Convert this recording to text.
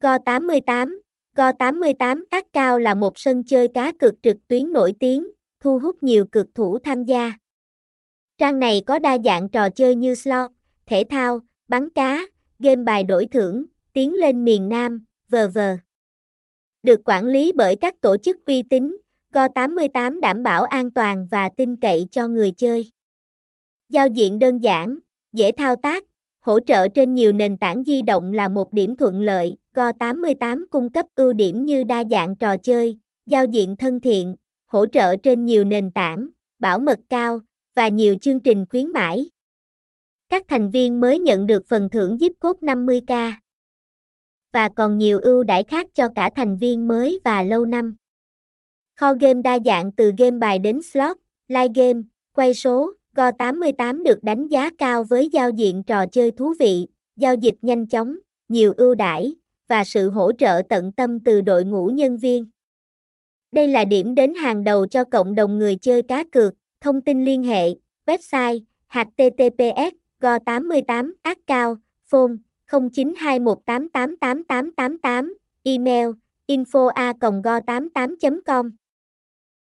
Go88 Go88 Cát Cao là một sân chơi cá cược trực tuyến nổi tiếng, thu hút nhiều cực thủ tham gia. Trang này có đa dạng trò chơi như slot, thể thao, bắn cá, game bài đổi thưởng, tiến lên miền Nam, v.v. Được quản lý bởi các tổ chức uy tín, Go88 đảm bảo an toàn và tin cậy cho người chơi. Giao diện đơn giản, dễ thao tác, hỗ trợ trên nhiều nền tảng di động là một điểm thuận lợi. Go88 cung cấp ưu điểm như đa dạng trò chơi, giao diện thân thiện, hỗ trợ trên nhiều nền tảng, bảo mật cao và nhiều chương trình khuyến mãi. Các thành viên mới nhận được phần thưởng zip code 50k và còn nhiều ưu đãi khác cho cả thành viên mới và lâu năm. Kho game đa dạng từ game bài đến slot, live game, quay số, Go88 được đánh giá cao với giao diện trò chơi thú vị, giao dịch nhanh chóng, nhiều ưu đãi và sự hỗ trợ tận tâm từ đội ngũ nhân viên. Đây là điểm đến hàng đầu cho cộng đồng người chơi cá cược. Thông tin liên hệ, website, https, go88, ác cao, phone, 0921888888, email, info a go88.com